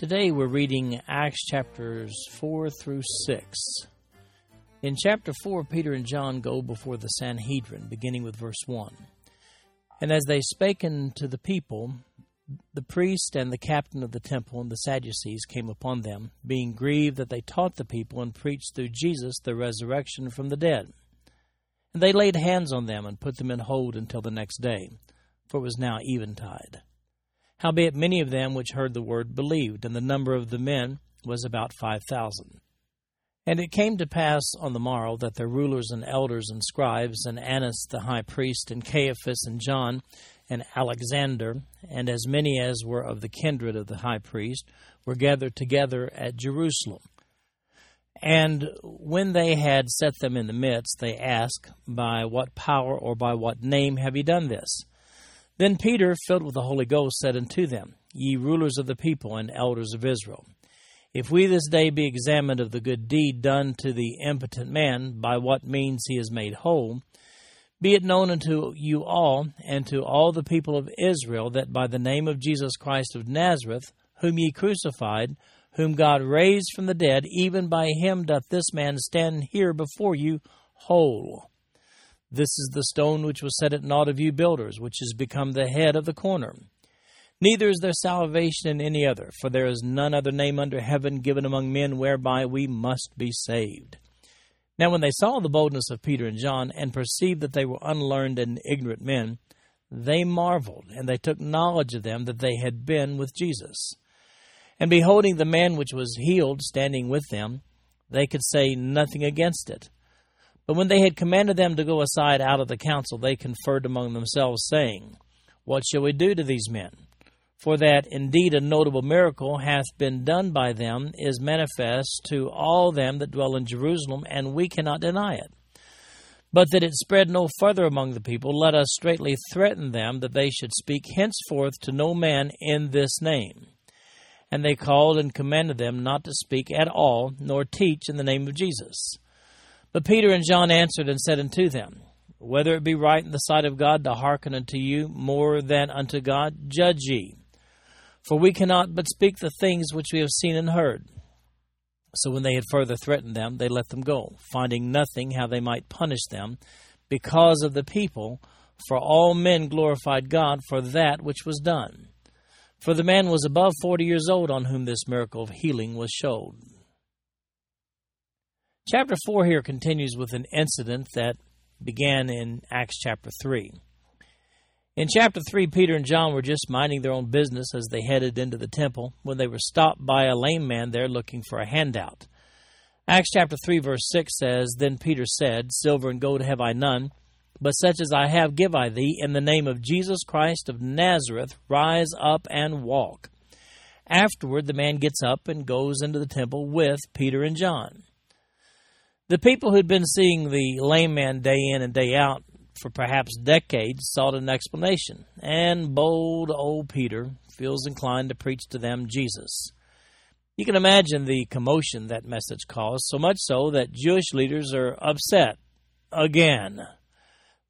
Today we're reading Acts chapters 4 through 6. In chapter 4, Peter and John go before the Sanhedrin, beginning with verse 1. And as they spake unto the people, the priest and the captain of the temple and the Sadducees came upon them, being grieved that they taught the people and preached through Jesus the resurrection from the dead. And they laid hands on them and put them in hold until the next day, for it was now eventide. Howbeit many of them which heard the word believed, and the number of the men was about five thousand. And it came to pass on the morrow that the rulers and elders and scribes, and Annas the high priest, and Caiaphas, and John, and Alexander, and as many as were of the kindred of the high priest, were gathered together at Jerusalem. And when they had set them in the midst, they asked, By what power or by what name have ye done this? Then Peter, filled with the Holy Ghost, said unto them, Ye rulers of the people and elders of Israel, if we this day be examined of the good deed done to the impotent man, by what means he is made whole, be it known unto you all and to all the people of Israel that by the name of Jesus Christ of Nazareth, whom ye crucified, whom God raised from the dead, even by him doth this man stand here before you whole. This is the stone which was set at naught of you builders, which is become the head of the corner. Neither is there salvation in any other, for there is none other name under heaven given among men whereby we must be saved. Now, when they saw the boldness of Peter and John, and perceived that they were unlearned and ignorant men, they marveled, and they took knowledge of them that they had been with Jesus. And beholding the man which was healed standing with them, they could say nothing against it. But when they had commanded them to go aside out of the council, they conferred among themselves, saying, What shall we do to these men? For that indeed a notable miracle hath been done by them is manifest to all them that dwell in Jerusalem, and we cannot deny it. But that it spread no further among the people, let us straitly threaten them that they should speak henceforth to no man in this name. And they called and commanded them not to speak at all, nor teach in the name of Jesus. But Peter and John answered and said unto them, Whether it be right in the sight of God to hearken unto you more than unto God, judge ye. For we cannot but speak the things which we have seen and heard. So when they had further threatened them, they let them go, finding nothing how they might punish them, because of the people, for all men glorified God for that which was done. For the man was above forty years old on whom this miracle of healing was showed. Chapter 4 here continues with an incident that began in Acts chapter 3. In chapter 3, Peter and John were just minding their own business as they headed into the temple when they were stopped by a lame man there looking for a handout. Acts chapter 3, verse 6 says Then Peter said, Silver and gold have I none but such as I have give I thee, in the name of Jesus Christ of Nazareth, rise up and walk. Afterward, the man gets up and goes into the temple with Peter and John. The people who'd been seeing the lame man day in and day out for perhaps decades sought an explanation, and bold old Peter feels inclined to preach to them Jesus. You can imagine the commotion that message caused, so much so that Jewish leaders are upset again.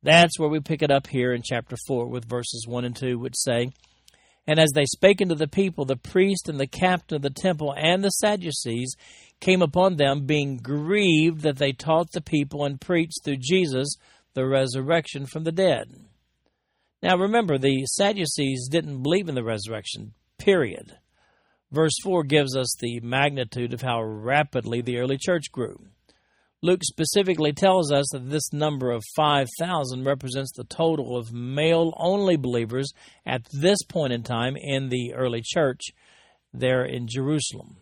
That's where we pick it up here in chapter 4 with verses 1 and 2, which say, And as they spake unto the people, the priest and the captain of the temple and the Sadducees came upon them, being grieved that they taught the people and preached through Jesus the resurrection from the dead. Now remember, the Sadducees didn't believe in the resurrection, period. Verse 4 gives us the magnitude of how rapidly the early church grew. Luke specifically tells us that this number of 5,000 represents the total of male only believers at this point in time in the early church there in Jerusalem.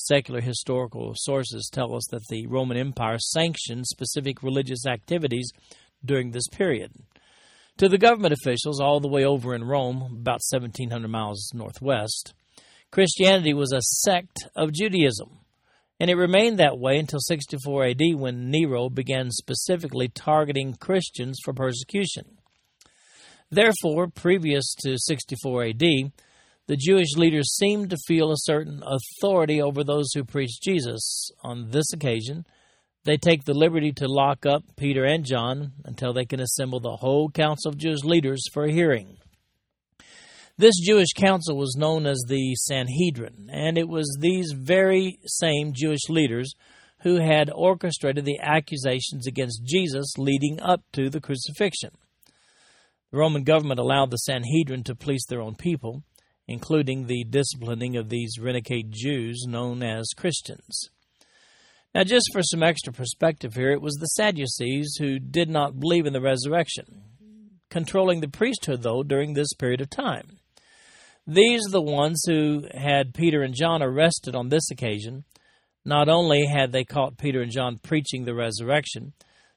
Secular historical sources tell us that the Roman Empire sanctioned specific religious activities during this period. To the government officials all the way over in Rome, about 1700 miles northwest, Christianity was a sect of Judaism, and it remained that way until 64 AD when Nero began specifically targeting Christians for persecution. Therefore, previous to 64 AD, the Jewish leaders seemed to feel a certain authority over those who preached Jesus. On this occasion, they take the liberty to lock up Peter and John until they can assemble the whole council of Jewish leaders for a hearing. This Jewish council was known as the Sanhedrin, and it was these very same Jewish leaders who had orchestrated the accusations against Jesus leading up to the crucifixion. The Roman government allowed the Sanhedrin to police their own people, including the disciplining of these renegade Jews known as Christians. Now, just for some extra perspective here, it was the Sadducees who did not believe in the resurrection, controlling the priesthood, though, during this period of time. These are the ones who had Peter and John arrested on this occasion. Not only had they caught Peter and John preaching the resurrection,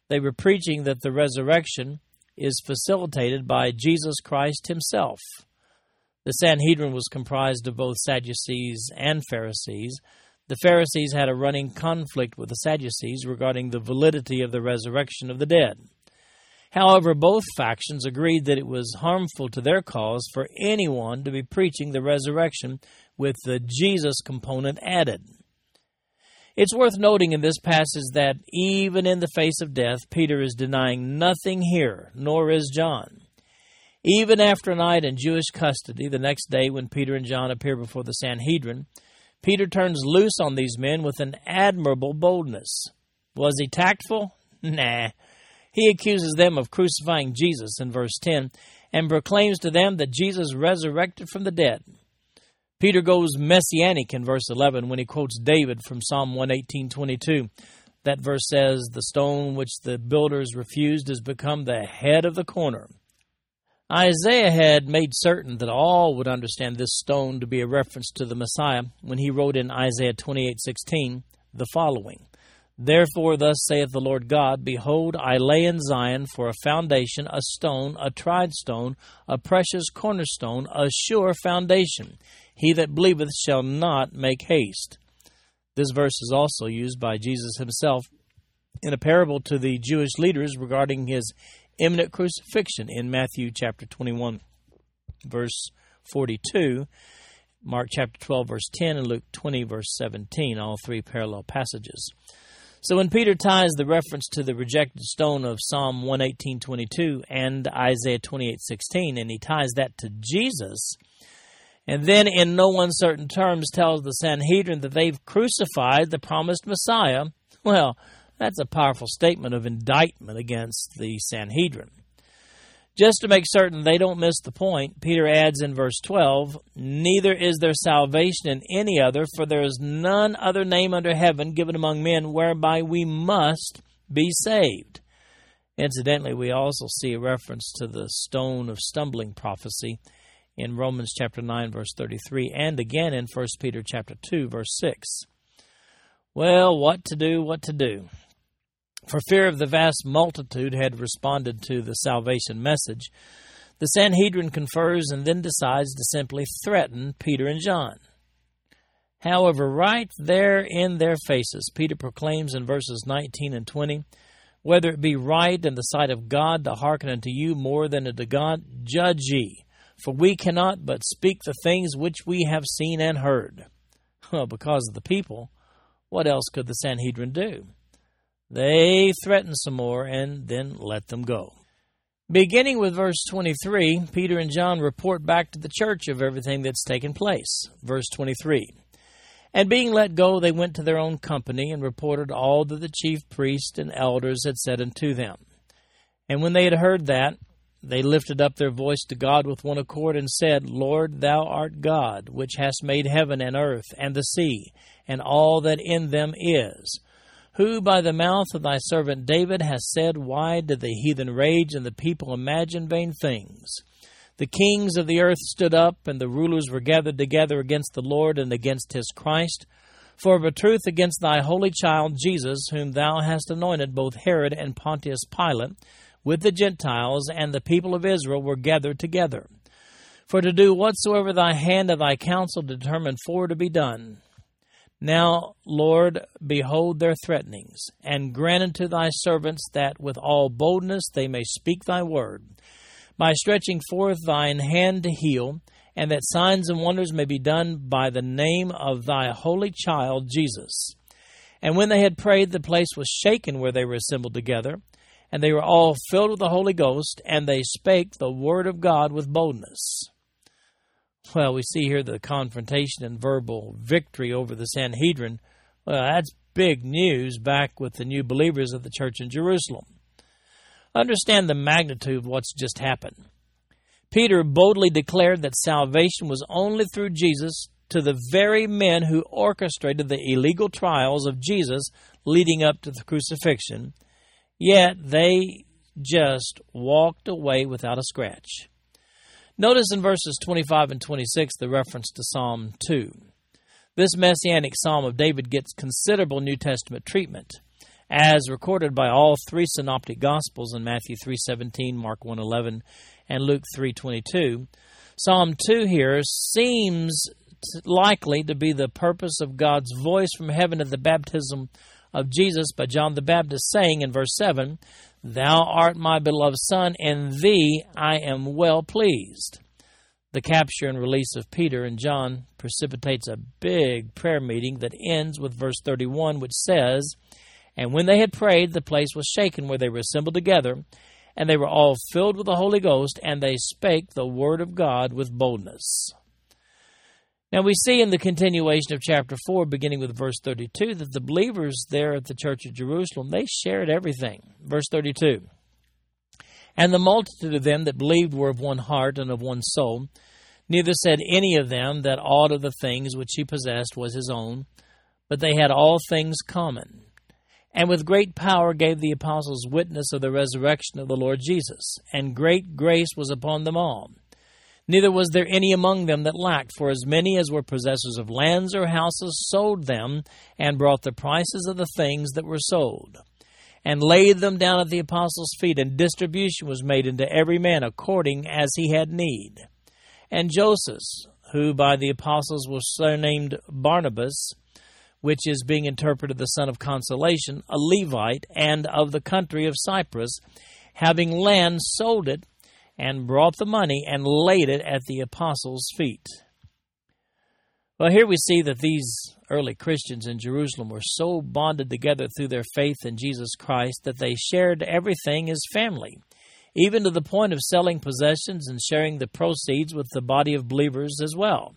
they were preaching that the resurrection is facilitated by Jesus Christ himself. The Sanhedrin was comprised of both Sadducees and Pharisees. The Pharisees had a running conflict with the Sadducees regarding the validity of the resurrection of the dead. However, both factions agreed that it was harmful to their cause for anyone to be preaching the resurrection with the Jesus component added. It's worth noting in this passage that even in the face of death, Peter is denying nothing here, nor is John. Even after a night in Jewish custody, the next day when Peter and John appear before the Sanhedrin, Peter turns loose on these men with an admirable boldness. Was he tactful? Nah. He accuses them of crucifying Jesus in verse 10 and proclaims to them that Jesus resurrected from the dead. Peter goes messianic in verse 11 when he quotes David from Psalm 118:22. That verse says, "The stone which the builders refused has become the head of the corner." Isaiah had made certain that all would understand this stone to be a reference to the Messiah when he wrote in Isaiah 28:16 the following: Therefore, thus saith the Lord God Behold, I lay in Zion for a foundation, a stone, a tried stone, a precious cornerstone, a sure foundation. He that believeth shall not make haste. This verse is also used by Jesus himself in a parable to the Jewish leaders regarding his imminent crucifixion in Matthew chapter 21, verse 42, Mark chapter 12, verse 10, and Luke 20, verse 17, all three parallel passages. So when Peter ties the reference to the rejected stone of Psalm 118:22 and Isaiah 28:16 and he ties that to Jesus and then in no uncertain terms tells the Sanhedrin that they've crucified the promised Messiah, well, that's a powerful statement of indictment against the Sanhedrin. Just to make certain they don't miss the point, Peter adds in verse 12, Neither is there salvation in any other, for there is none other name under heaven given among men whereby we must be saved. Incidentally, we also see a reference to the stone of stumbling prophecy in Romans chapter 9 verse 33 and again in 1 Peter chapter 2 verse 6. Well, what to do, what to do? For fear of the vast multitude had responded to the salvation message, the Sanhedrin confers and then decides to simply threaten Peter and John. However, right there in their faces, Peter proclaims in verses 19 and 20 Whether it be right in the sight of God to hearken unto you more than unto God, judge ye. For we cannot but speak the things which we have seen and heard. Well, because of the people, what else could the Sanhedrin do? They threaten some more and then let them go. Beginning with verse 23, Peter and John report back to the church of everything that's taken place. Verse 23 And being let go, they went to their own company and reported all that the chief priests and elders had said unto them. And when they had heard that, they lifted up their voice to God with one accord and said, Lord, thou art God, which hast made heaven and earth and the sea, and all that in them is who by the mouth of thy servant David has said, Why did the heathen rage and the people imagine vain things? The kings of the earth stood up, and the rulers were gathered together against the Lord and against his Christ. For of a truth against thy holy child Jesus, whom thou hast anointed, both Herod and Pontius Pilate, with the Gentiles and the people of Israel were gathered together, for to do whatsoever thy hand and thy counsel determined for to be done. Now, Lord, behold their threatenings, and grant unto thy servants that with all boldness they may speak thy word, by stretching forth thine hand to heal, and that signs and wonders may be done by the name of thy holy child Jesus. And when they had prayed, the place was shaken where they were assembled together, and they were all filled with the Holy Ghost, and they spake the word of God with boldness. Well, we see here the confrontation and verbal victory over the Sanhedrin. Well, that's big news back with the new believers of the church in Jerusalem. Understand the magnitude of what's just happened. Peter boldly declared that salvation was only through Jesus to the very men who orchestrated the illegal trials of Jesus leading up to the crucifixion, yet they just walked away without a scratch. Notice in verses 25 and 26 the reference to Psalm 2. This messianic psalm of David gets considerable New Testament treatment, as recorded by all three synoptic gospels in Matthew 3:17, Mark 1:11, and Luke 3:22. Psalm 2 here seems likely to be the purpose of God's voice from heaven at the baptism of Jesus by John the Baptist saying in verse 7, Thou art my beloved Son, in thee I am well pleased. The capture and release of Peter and John precipitates a big prayer meeting that ends with verse 31, which says, And when they had prayed, the place was shaken where they were assembled together, and they were all filled with the Holy Ghost, and they spake the word of God with boldness. Now we see in the continuation of chapter 4, beginning with verse 32, that the believers there at the church of Jerusalem, they shared everything. Verse 32. And the multitude of them that believed were of one heart and of one soul. Neither said any of them that aught of the things which he possessed was his own, but they had all things common. And with great power gave the apostles witness of the resurrection of the Lord Jesus, and great grace was upon them all. Neither was there any among them that lacked, for as many as were possessors of lands or houses sold them, and brought the prices of the things that were sold, and laid them down at the apostles' feet, and distribution was made unto every man according as he had need. And Joseph, who by the apostles was surnamed Barnabas, which is being interpreted the son of consolation, a Levite, and of the country of Cyprus, having land, sold it and brought the money and laid it at the apostles' feet. Well, here we see that these early Christians in Jerusalem were so bonded together through their faith in Jesus Christ that they shared everything as family, even to the point of selling possessions and sharing the proceeds with the body of believers as well.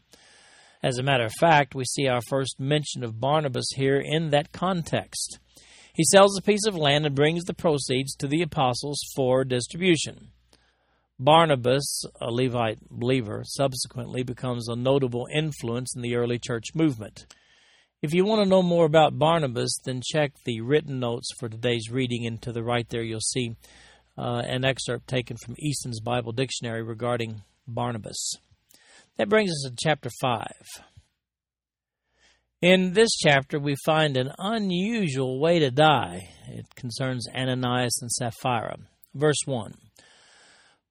As a matter of fact, we see our first mention of Barnabas here in that context. He sells a piece of land and brings the proceeds to the apostles for distribution. Barnabas, a Levite believer, subsequently becomes a notable influence in the early church movement. If you want to know more about Barnabas, then check the written notes for today's reading, and to the right there you'll see uh, an excerpt taken from Easton's Bible Dictionary regarding Barnabas. That brings us to chapter 5. In this chapter, we find an unusual way to die. It concerns Ananias and Sapphira. Verse 1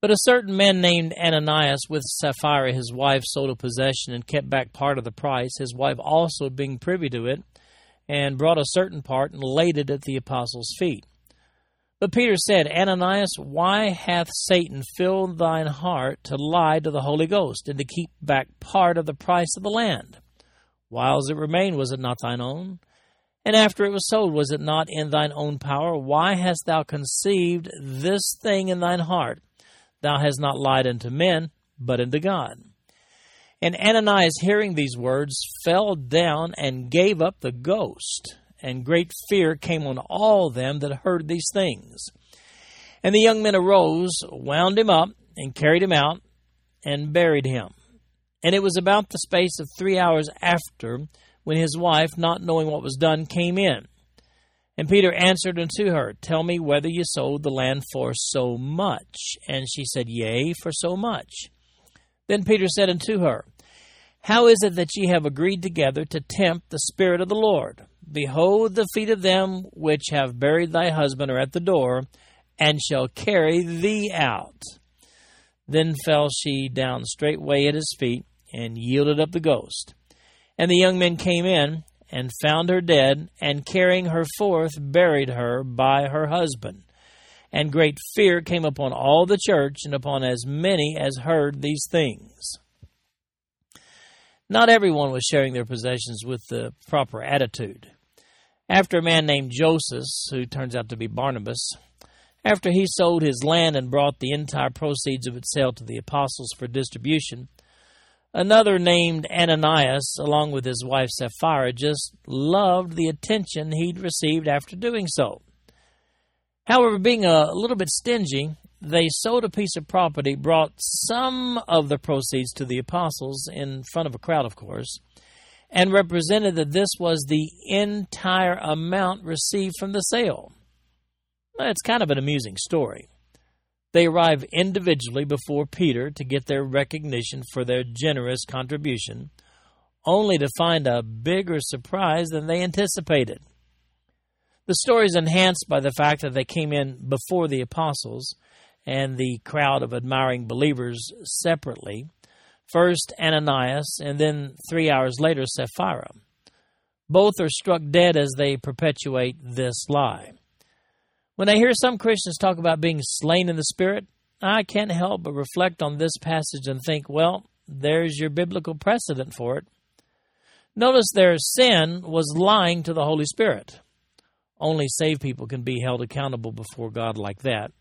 but a certain man named Ananias with Sapphira, his wife, sold a possession and kept back part of the price, his wife also being privy to it, and brought a certain part and laid it at the apostles' feet. But Peter said, Ananias, why hath Satan filled thine heart to lie to the Holy Ghost, and to keep back part of the price of the land? Whiles it remained, was it not thine own? And after it was sold, was it not in thine own power? Why hast thou conceived this thing in thine heart? Thou hast not lied unto men, but unto God. And Ananias, hearing these words, fell down and gave up the ghost. And great fear came on all them that heard these things. And the young men arose, wound him up, and carried him out, and buried him. And it was about the space of three hours after when his wife, not knowing what was done, came in. And Peter answered unto her, Tell me whether ye sold the land for so much. And she said, Yea, for so much. Then Peter said unto her, How is it that ye have agreed together to tempt the Spirit of the Lord? Behold, the feet of them which have buried thy husband are at the door, and shall carry thee out. Then fell she down straightway at his feet, and yielded up the ghost. And the young men came in, and found her dead, and carrying her forth, buried her by her husband. And great fear came upon all the church, and upon as many as heard these things. Not everyone was sharing their possessions with the proper attitude. After a man named Joseph, who turns out to be Barnabas, after he sold his land and brought the entire proceeds of its sale to the apostles for distribution, another named Ananias, along with his wife Sapphira, just loved the attention he'd received after doing so. However, being a little bit stingy, they sold a piece of property, brought some of the proceeds to the apostles in front of a crowd, of course, and represented that this was the entire amount received from the sale. It's kind of an amusing story. They arrive individually before Peter to get their recognition for their generous contribution, only to find a bigger surprise than they anticipated. The story is enhanced by the fact that they came in before the apostles and the crowd of admiring believers separately. First Ananias, and then three hours later Sapphira. Both are struck dead as they perpetuate this lie. When I hear some Christians talk about being slain in the Spirit, I can't help but reflect on this passage and think, well, there's your biblical precedent for it. Notice their sin was lying to the Holy Spirit. Only saved people can be held accountable before God like that.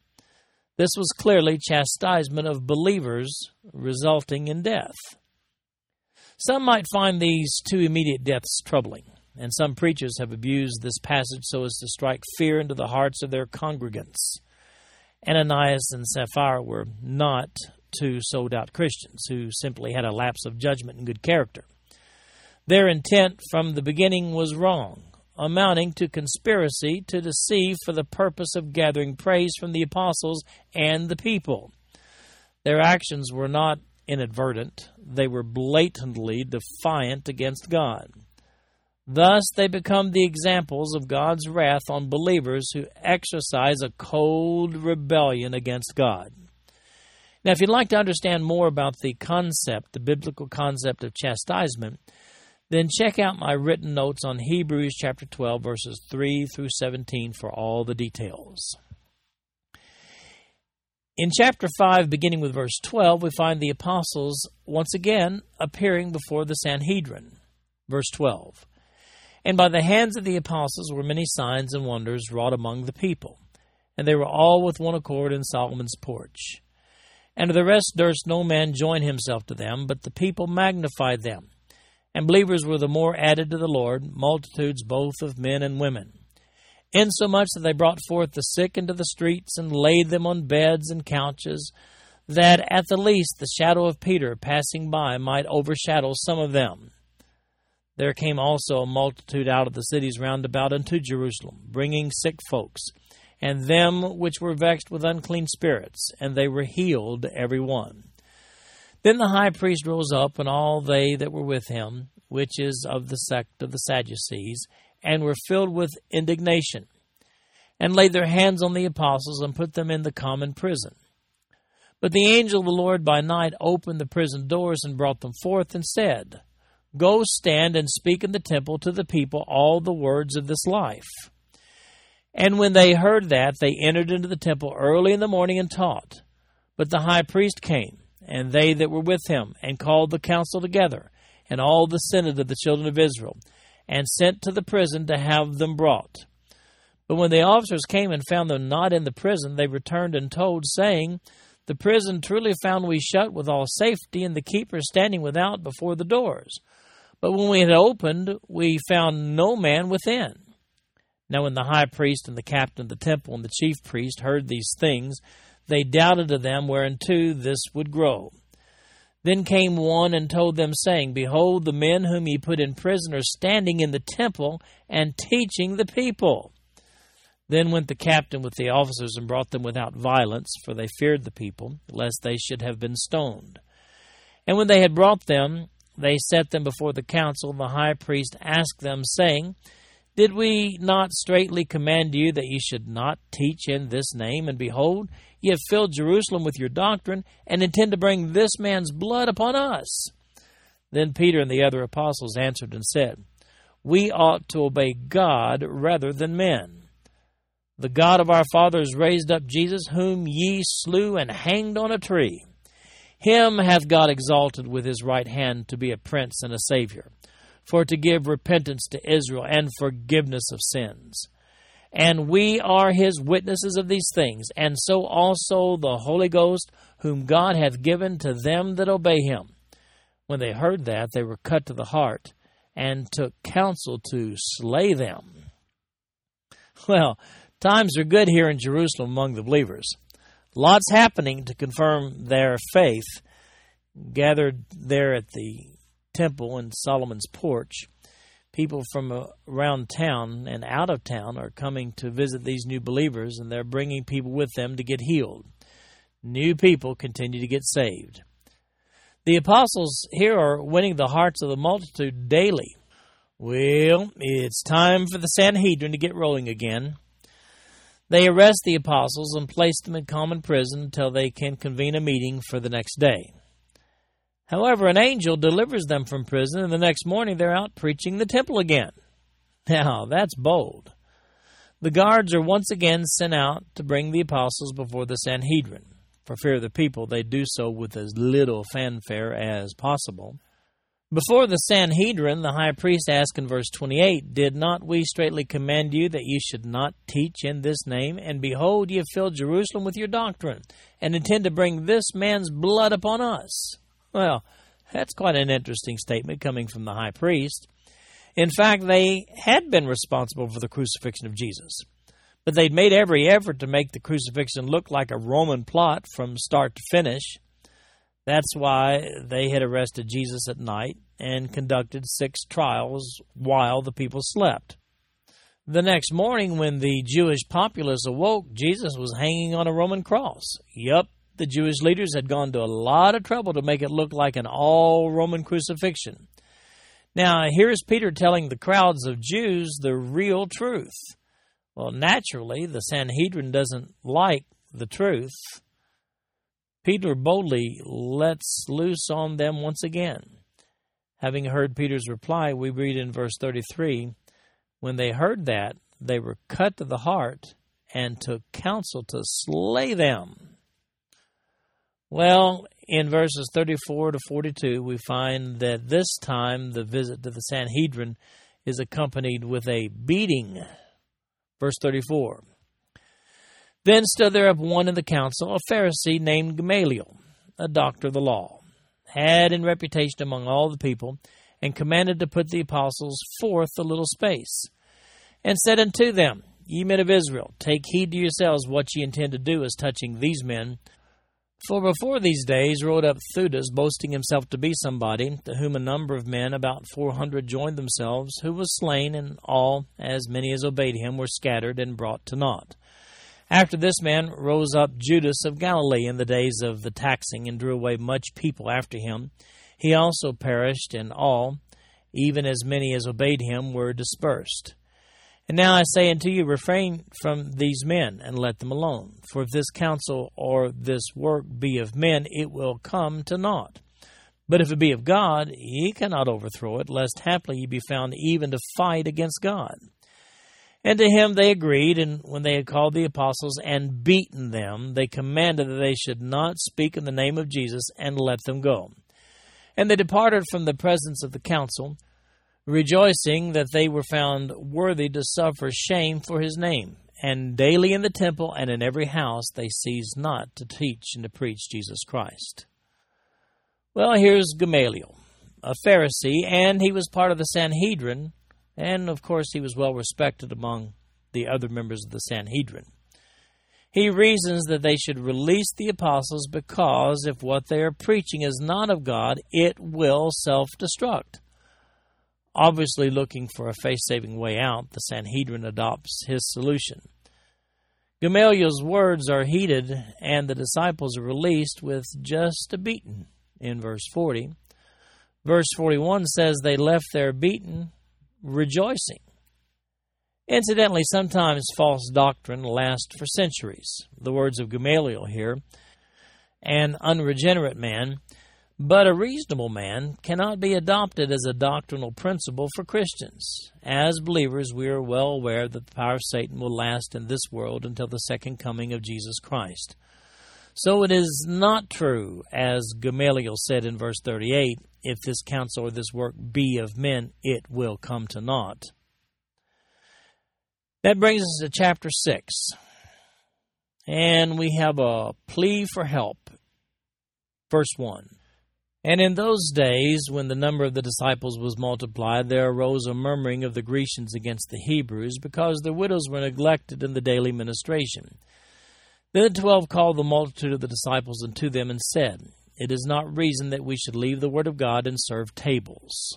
This was clearly chastisement of believers, resulting in death. Some might find these two immediate deaths troubling, and some preachers have abused this passage so as to strike fear into the hearts of their congregants. Ananias and Sapphira were not two sold out Christians who simply had a lapse of judgment and good character. Their intent from the beginning was wrong amounting to conspiracy to deceive for the purpose of gathering praise from the apostles and the people. Their actions were not inadvertent, they were blatantly defiant against God. Thus, they become the examples of God's wrath on believers who exercise a cold rebellion against God. Now, if you'd like to understand more about the concept, the biblical concept of chastisement, then check out my written notes on Hebrews chapter 12, verses 3 through 17 for all the details. In chapter 5, beginning with verse 12, we find the apostles once again appearing before the Sanhedrin. Verse 12 And by the hands of the apostles were many signs and wonders wrought among the people, and they were all with one accord in Solomon's porch. And of the rest durst no man join himself to them, but the people magnified them and believers were the more added to the Lord, multitudes both of men and women. Insomuch that they brought forth the sick into the streets and laid them on beds and couches, that at the least the shadow of Peter passing by might overshadow some of them. There came also a multitude out of the cities round about unto Jerusalem, bringing sick folks, and them which were vexed with unclean spirits, and they were healed every one. Then the high priest rose up, and all they that were with him, which is of the sect of the Sadducees, and were filled with indignation, and laid their hands on the apostles, and put them in the common prison. But the angel of the Lord by night opened the prison doors, and brought them forth, and said, Go stand and speak in the temple to the people all the words of this life. And when they heard that, they entered into the temple early in the morning and taught. But the high priest came and they that were with him, and called the council together, and all the senate of the children of Israel, and sent to the prison to have them brought. But when the officers came and found them not in the prison, they returned and told, saying, The prison truly found we shut with all safety, and the keepers standing without before the doors. But when we had opened, we found no man within. Now, when the high priest and the captain of the temple and the chief priest heard these things, they doubted of them whereunto this would grow. Then came one and told them, saying, Behold, the men whom ye put in prison are standing in the temple and teaching the people. Then went the captain with the officers and brought them without violence, for they feared the people, lest they should have been stoned. And when they had brought them, they set them before the council. And the high priest asked them, saying, Did we not straightly command you that ye should not teach in this name? And behold, ye have filled Jerusalem with your doctrine, and intend to bring this man's blood upon us. Then Peter and the other apostles answered and said, We ought to obey God rather than men. The God of our fathers raised up Jesus, whom ye slew and hanged on a tree. Him hath God exalted with his right hand to be a prince and a savior, for to give repentance to Israel and forgiveness of sins. And we are his witnesses of these things, and so also the Holy Ghost, whom God hath given to them that obey him. When they heard that, they were cut to the heart and took counsel to slay them. Well, times are good here in Jerusalem among the believers. Lots happening to confirm their faith. Gathered there at the temple in Solomon's porch, people from around town and out of town are coming to visit these new believers, and they're bringing people with them to get healed. New people continue to get saved. The apostles here are winning the hearts of the multitude daily. Well, it's time for the Sanhedrin to get rolling again. They arrest the apostles and place them in common prison until they can convene a meeting for the next day. However, an angel delivers them from prison, and the next morning they're out preaching the temple again. Now, that's bold. The guards are once again sent out to bring the apostles before the Sanhedrin. For fear of the people, they do so with as little fanfare as possible. Before the Sanhedrin, the high priest asked in verse 28, Did not we straightly command you that ye should not teach in this name? And behold, ye have filled Jerusalem with your doctrine, and intend to bring this man's blood upon us. Well, that's quite an interesting statement coming from the high priest. In fact, they had been responsible for the crucifixion of Jesus. But they'd made every effort to make the crucifixion look like a Roman plot from start to finish. That's why they had arrested Jesus at night and conducted six trials while the people slept. The next morning, when the Jewish populace awoke, Jesus was hanging on a Roman cross. Yup, the Jewish leaders had gone to a lot of trouble to make it look like an all Roman crucifixion. Now, here's Peter telling the crowds of Jews the real truth. Well, naturally, the Sanhedrin doesn't like the truth. Peter boldly lets loose on them once again. Having heard Peter's reply, we read in verse 33 When they heard that, they were cut to the heart and took counsel to slay them. Well, in verses 34 to 42, we find that this time the visit to the Sanhedrin is accompanied with a beating. Verse 34 Then stood there up one in the council, a Pharisee named Gamaliel, a doctor of the law, had in reputation among all the people, and commanded to put the apostles forth a little space, and said unto them, Ye men of Israel, take heed to yourselves what ye intend to do as touching these men. For before these days rode up Theudas, boasting himself to be somebody, to whom a number of men, about four hundred, joined themselves, who was slain, and all, as many as obeyed him, were scattered and brought to naught. After this man rose up Judas of Galilee in the days of the taxing, and drew away much people after him. He also perished, and all, even as many as obeyed him, were dispersed. And now I say unto you, refrain from these men, and let them alone. For if this counsel or this work be of men, it will come to naught. But if it be of God, ye cannot overthrow it, lest haply ye be found even to fight against God. And to him they agreed, and when they had called the apostles and beaten them, they commanded that they should not speak in the name of Jesus, and let them go. And they departed from the presence of the council rejoicing that they were found worthy to suffer shame for his name. And daily in the temple and in every house they ceased not to teach and to preach Jesus Christ. Well, here's Gamaliel, a Pharisee, and he was part of the Sanhedrin, and of course he was well respected among the other members of the Sanhedrin. He reasons that they should release the apostles because if what they are preaching is not of God, it will self destruct. Obviously, looking for a face saving way out, the Sanhedrin adopts his solution. Gamaliel's words are heeded, and the disciples are released with just a beating in verse 40. Verse 41 says they left there beaten rejoicing. Incidentally, sometimes false doctrine lasts for centuries. The words of Gamaliel here an unregenerate man, but a reasonable man cannot be adopted as a doctrinal principle for Christians. As believers, we are well aware that the power of Satan will last in this world until the second coming of Jesus Christ. So it is not true, as Gamaliel said in verse 38 if this counsel or this work be of men, it will come to naught. That brings us to chapter 6. And we have a plea for help. Verse 1 And in those days, when the number of the disciples was multiplied, there arose a murmuring of the Grecians against the Hebrews, because their widows were neglected in the daily ministration. Then the twelve called the multitude of the disciples unto them, and said, It is not reason that we should leave the word of God and serve tables.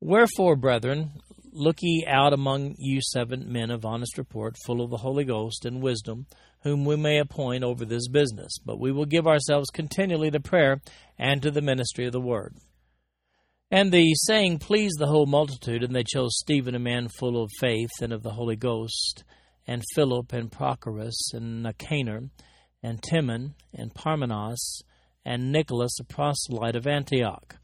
Wherefore, brethren, look ye out among you seven men of honest report, full of the Holy Ghost and wisdom, whom we may appoint over this business. But we will give ourselves continually to prayer and to the ministry of the word. And the saying pleased the whole multitude, and they chose Stephen, a man full of faith and of the Holy Ghost, and Philip, and Prochorus, and Nicanor, and Timon, and Parmenas, and Nicholas, a proselyte of Antioch,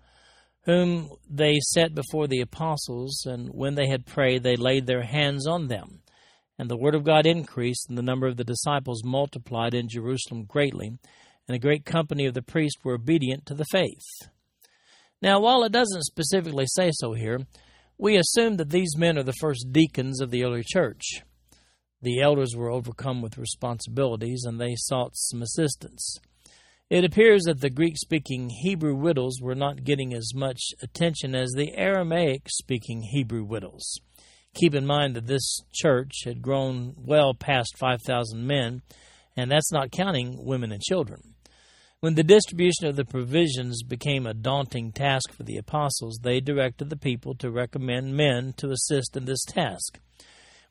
whom they set before the apostles, and when they had prayed, they laid their hands on them. And the word of God increased, and the number of the disciples multiplied in Jerusalem greatly, and a great company of the priests were obedient to the faith. Now, while it doesn't specifically say so here, we assume that these men are the first deacons of the early church. The elders were overcome with responsibilities, and they sought some assistance. It appears that the Greek speaking Hebrew widows were not getting as much attention as the Aramaic speaking Hebrew widows. Keep in mind that this church had grown well past 5,000 men, and that's not counting women and children. When the distribution of the provisions became a daunting task for the apostles, they directed the people to recommend men to assist in this task.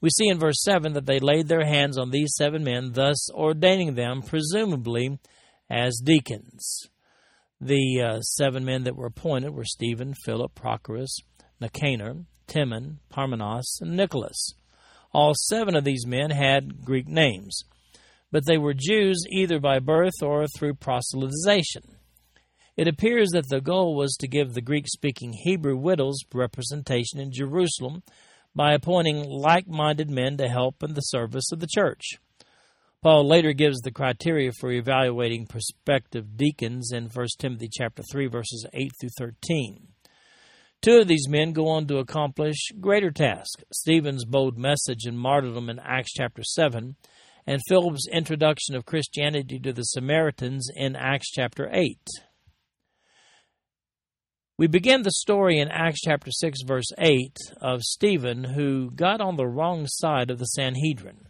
We see in verse 7 that they laid their hands on these seven men, thus ordaining them, presumably, as deacons. The uh, seven men that were appointed were Stephen, Philip, Prochorus, Nicanor, Timon, Parmenas, and Nicholas. All seven of these men had Greek names, but they were Jews either by birth or through proselytization. It appears that the goal was to give the Greek speaking Hebrew widows representation in Jerusalem by appointing like minded men to help in the service of the church. Paul later gives the criteria for evaluating prospective deacons in 1 Timothy chapter 3 verses 8 through 13. Two of these men go on to accomplish greater tasks Stephen's bold message and martyrdom in Acts chapter 7, and Philip's introduction of Christianity to the Samaritans in Acts chapter 8. We begin the story in Acts chapter 6, verse 8, of Stephen who got on the wrong side of the Sanhedrin.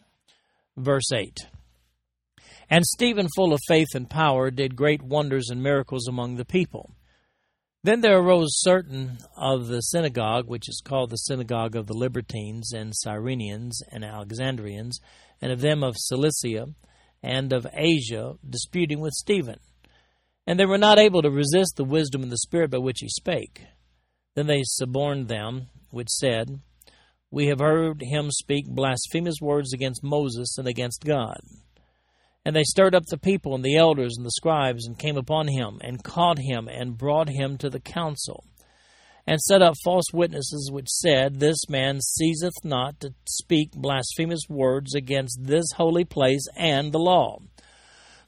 Verse 8 And Stephen, full of faith and power, did great wonders and miracles among the people. Then there arose certain of the synagogue, which is called the synagogue of the Libertines and Cyrenians and Alexandrians, and of them of Cilicia and of Asia, disputing with Stephen. And they were not able to resist the wisdom and the spirit by which he spake. Then they suborned them, which said, We have heard him speak blasphemous words against Moses and against God. And they stirred up the people and the elders and the scribes, and came upon him, and caught him, and brought him to the council, and set up false witnesses, which said, This man ceaseth not to speak blasphemous words against this holy place and the law.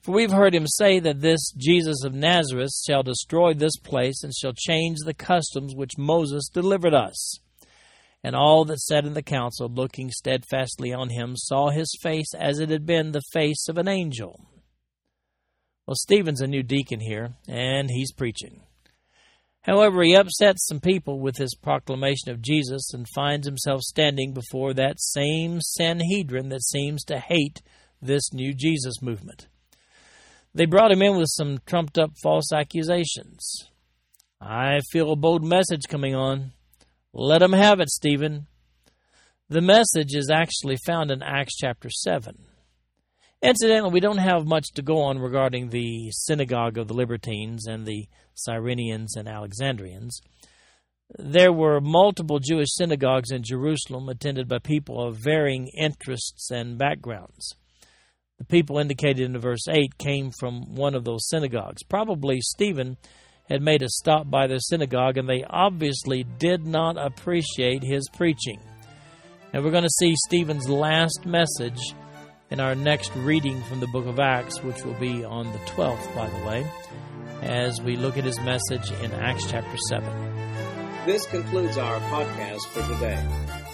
For we've heard him say that this Jesus of Nazareth shall destroy this place, and shall change the customs which Moses delivered us. And all that sat in the council, looking steadfastly on him, saw his face as it had been the face of an angel. Well, Stephen's a new deacon here, and he's preaching. However, he upsets some people with his proclamation of Jesus and finds himself standing before that same Sanhedrin that seems to hate this new Jesus movement. They brought him in with some trumped up false accusations. I feel a bold message coming on. Let them have it, Stephen. The message is actually found in Acts chapter 7. Incidentally, we don't have much to go on regarding the synagogue of the Libertines and the Cyrenians and Alexandrians. there were multiple Jewish synagogues in Jerusalem attended by people of varying interests and backgrounds. The people indicated in verse 8 came from one of those synagogues. Probably Stephen had made a stop by their synagogue, and they obviously did not appreciate his preaching. And we're going to see Stephen's last message in our next reading from the book of Acts, which will be on the 12th, by the way, as we look at his message in Acts chapter 7. This concludes our podcast for today.